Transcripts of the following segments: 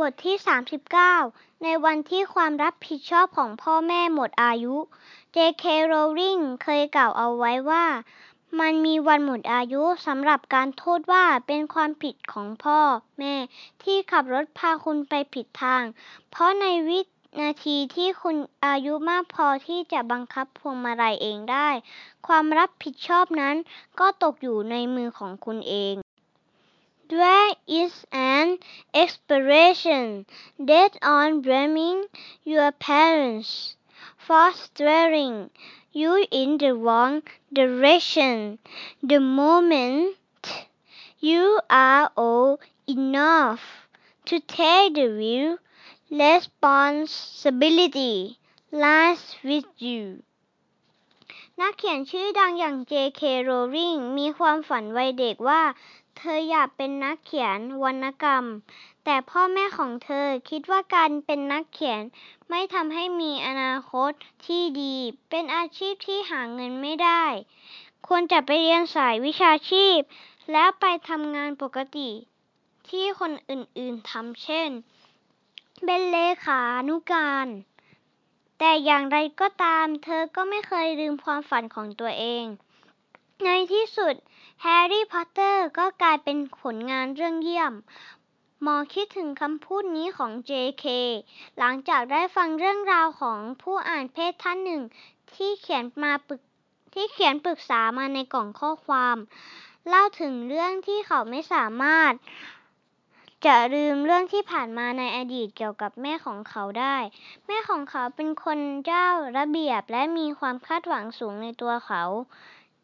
บทที่ 39 ในวันที่ความรับผิดชอบของพ่อแม่หมดอายุ J.K. Rowling เคยกล่าวเอาไว้ว่า มันมีวันหมดอายุสำหรับการโทษว่าเป็นความผิดของพ่อ แม่ ที่ขับรถพาคุณไปผิดทาง เพราะในวินาทีที่คุณอายุมากพอที่จะบังคับพวงมาลัยเองได้ ความรับผิดชอบนั้นก็ตกอยู่ในมือของคุณเอง There is a expiration date on blaming your parents for steering you in the wrong direction the moment you are old enough to take the wheel. Responsibility lies with you. นักเขียนชื่อดังอย่าง J.K. Rowling มีความฝันวัยเด็กว่า เธออยากเป็นนักเขียนวรรณกรรม แต่พ่อแม่ของเธอคิดว่าการเป็นนักเขียนไม่ทำให้มีอนาคตที่ดี เป็นอาชีพที่หาเงินไม่ได้ ควรจะไปเรียนสายวิชาชีพ แล้วไปทำงานปกติ ที่คนอื่นๆทำเช่น เป็นเลขานุการ แต่อย่างไรก็ตาม เธอก็ไม่เคยลืมความฝันของตัวเอง ในที่สุดแฮร์รี่พอตเตอร์ ก็กลายเป็นผลงานเรื่องเยี่ยม หมอคิดถึงคำพูดนี้ของ J.K. หลังจากได้ฟังเรื่องราวของผู้อ่านเพศท่านหนึ่ง ที่เขียนมาปรึกที่เขียนปรึกษามาในกล่องข้อความ เล่าถึงเรื่องที่เขาไม่สามารถ จะลืมเรื่องที่ผ่านมาในอดีตเกี่ยวกับแม่ของเขาได้ แม่ของเขาเป็นคนเจ้าระเบียบและมีความคาดหวังสูงในตัวเขา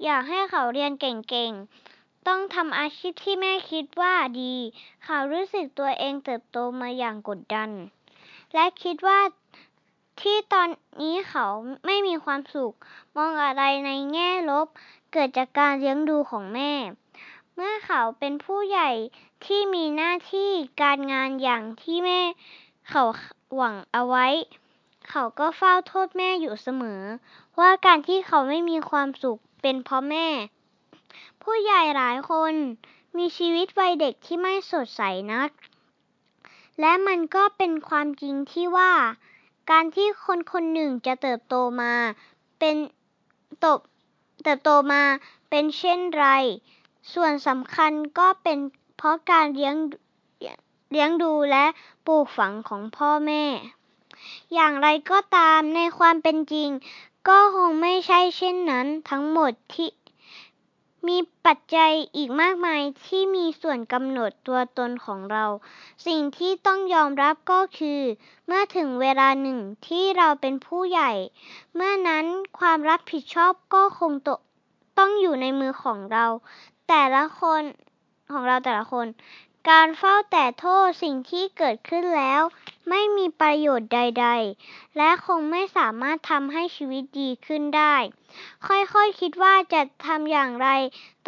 อยากให้เขาเรียนเก่งๆ ต้องทำอาชีพที่แม่คิดว่าดี เขารู้สึกตัวเองเติบโตมาอย่างกดดัน และคิดว่าที่ตอนนี้เขาไม่มีความสุข มองอะไรในแง่ลบ เกิดจากการเลี้ยงดูของแม่ เมื่อเขาเป็นผู้ใหญ่ที่มีหน้าที่การงานอย่างที่แม่เขาหวังเอาไว้ เขาก็เฝ้าโทษแม่อยู่เสมอ ว่าการที่เขาไม่มีความสุขเป็นเพราะแม่ ผู้ใหญ่หลายคนมีชีวิตวัยเด็กที่ไม่สดใสนัก และมันก็เป็นความจริงที่ว่า การที่คนคนหนึ่งจะเติบโตมาเป็นตบเติบโตมาเป็นเช่นไร ส่วนสำคัญก็เป็นเพราะการเลี้ยงเลี้ยงดูและปลูกฝังของพ่อแม่ อย่างไรก็ตามในความเป็นจริง ก็คงไม่ใช่เช่นนั้นทั้งหมดที่ มีปัจจัยอีกมากมายที่มีส่วนกำหนดตัวตนของเรา สิ่งที่ต้องยอมรับก็คือ เมื่อถึงเวลาหนึ่งที่เราเป็นผู้ใหญ่ เมื่อนั้นความรับผิดชอบก็คงตต้องอยู่ในมือของเรา แต่ละคนของเราแต่ละคน การเฝ้าแต่โทษสิ่งที่เกิดขึ้นแล้ว ไม่มีประโยชน์ใด ๆ และคงไม่สามารถทำให้ชีวิตดีขึ้นได้ ค่อยๆคคิดว่าจะทำอย่างไร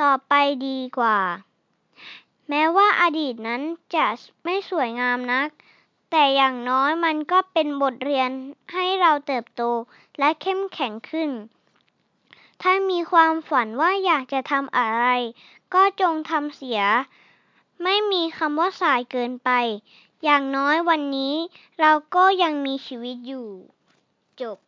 ต่อไปดีกว่า แม้ว่าอดีตนั้นจะไม่สวยงามนัก แต่อย่างน้อยมันก็เป็นบทเรียนให้เราเติบโตและเข้มแข็งขึ้น ถ้ามีความฝันว่าอยากจะทำอะไร ก็จงทำเสีย ไม่มีคำว่าสายเกินไป อย่างน้อยวันนี้เราก็ยังมีชีวิตอยู่ จบ